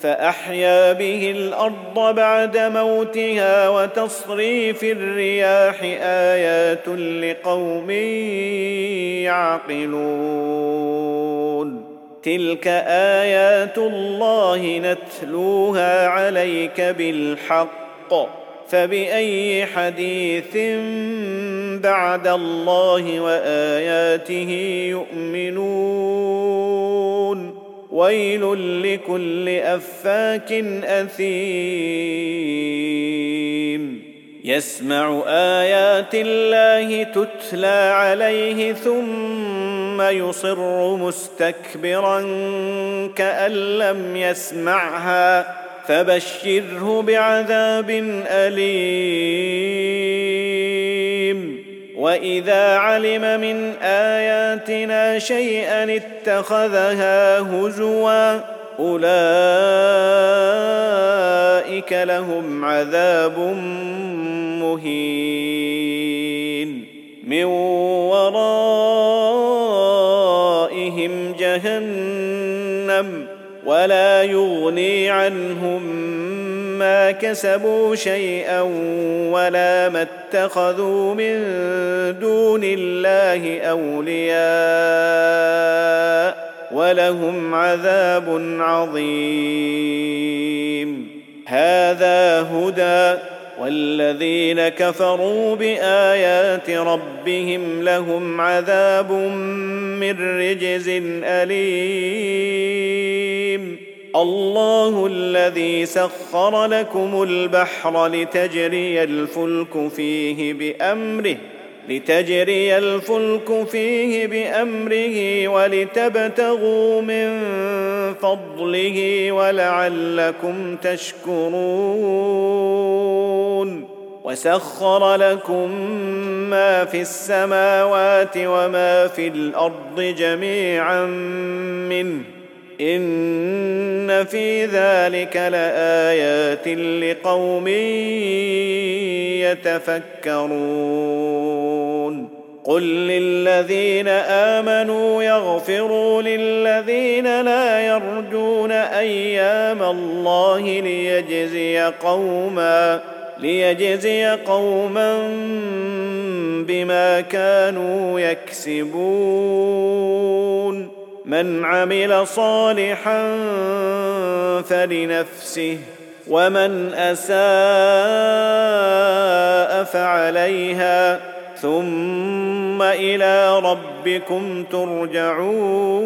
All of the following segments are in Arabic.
فأحيا به الأرض بعد موتها وتصريف الرياح آيات لقوم يعقلون. تلك آيات الله نتلوها عليك بالحق. فبأي حديث بعد الله وآياته يؤمنون؟ ويل لكل أفاك أثيم. يسمع آيات الله تتلى عليه ثم يصر مستكبرا كأن لم يسمعها. فبشره بعذاب أليم. واذا علم من اياتنا شيئا اتخذها هزوا اولئك لهم عذاب مهين من ولا يغني عنهم ما كسبوا شيئا ولا ما اتخذوا من دون الله أولياء ولهم عذاب عظيم. هذا هدى والذين كفروا بآيات ربهم لهم عذاب من رجز أليم. الله الذي سخر لكم البحر لتجري الفلك فيه بأمره لتجري الفلك فيه بأمره ولتبتغوا من فضله ولعلكم تشكرون وسخر لكم ما في السماوات وما في الأرض جميعا منه إن في ذلك لآيات لقوم يتفكرون قل للذين امنوا يغفروا للذين لا يرجون أيام الله ليجزي قوما ليجزي قوما بما كانوا يكسبون من عمل صالحا فلنفسه ومن اساء فعليها ثم إلى ربكم ترجعون.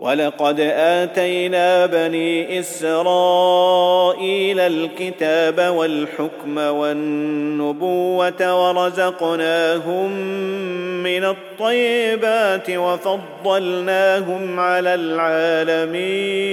ولقد آتينا بني إسرائيل الكتاب والحكم والنبوة ورزقناهم من الطيبات وفضلناهم على العالمين.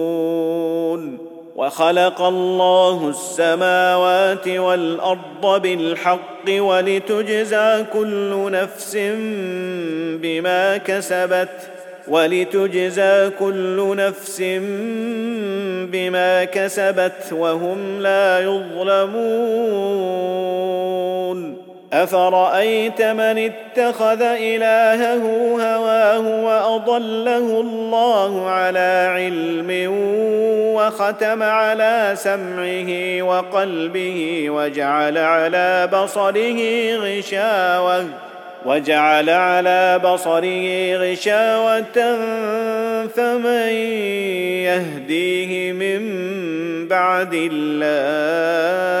وخلق الله السماوات والأرض بالحق ولتجزى كل نفس بما كسبت ولتجزى كل نفس بما كسبت وهم لا يظلمون أفرأيت من اتخذ إلهه هواه وأضله الله على علم وختم على سمعه وقلبه وجعل على بصره غشاوة وجعل على بصره غشاوة فمن يهديه من بعد الله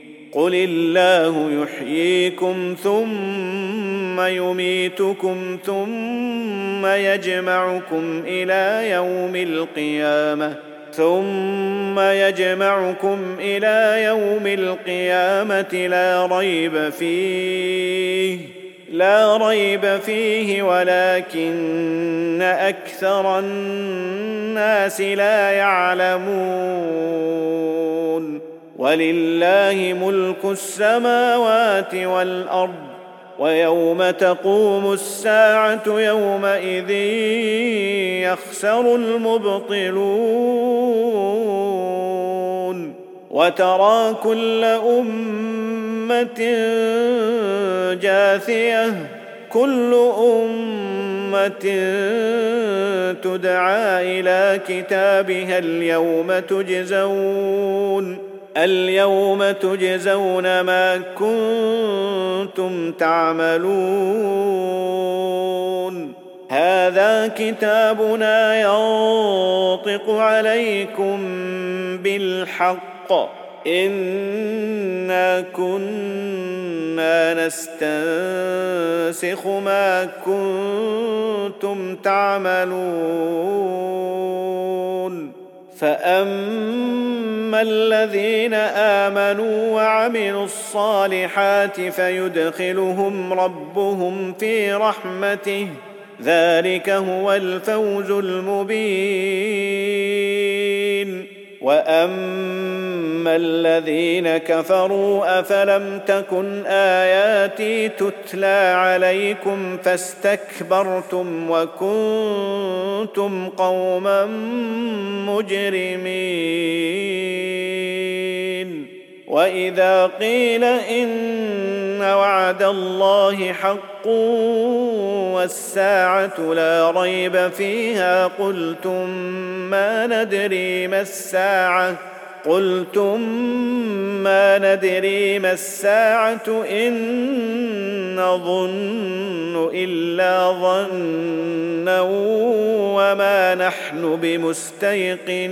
قل الله يحييكم ثم يميتكم ثم يجمعكم إلى يوم القيامه ثم يجمعكم إلى يوم القيامه لا ريب فيه لا ريب فيه ولكن أكثر الناس لا يعلمون ولله ملك السماوات والأرض ويوم تقوم الساعة يومئذ يخسر المبطلون. وترى كل أمة جاثية كل أمة تدعى إلى كتابها اليوم تجزون. اليوم تجزون ما كنتم تعملون. هذا كتابنا ينطق عليكم بالحق. إنا كنا نستنسخ ما كنتم تعملون. فاما الذين امنوا وعملوا الصالحات فيدخلهم ربهم في رحمته ذلك هو الفوز المبين واما الذين كفروا افلم تكن اياتي تتلى عليكم فاستكبرتم وكنتم قوما مجرمين وإذا قيل إن وعد الله حق والساعة لا ريب فيها قلتم ما ندري ما الساعة قلتم ما ندري ما الساعة إن نظن إلا ظنا وما نحن بمستيقنين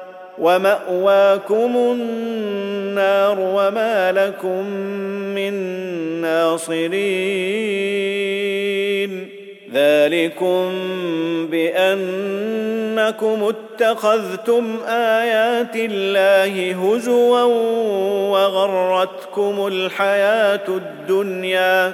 ومأواكم النار وما لكم من ناصرين. ذلكم بأنكم اتخذتم آيات الله هزوا وغرتكم الحياة الدنيا.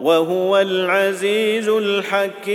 وهو العزيز الحكيم.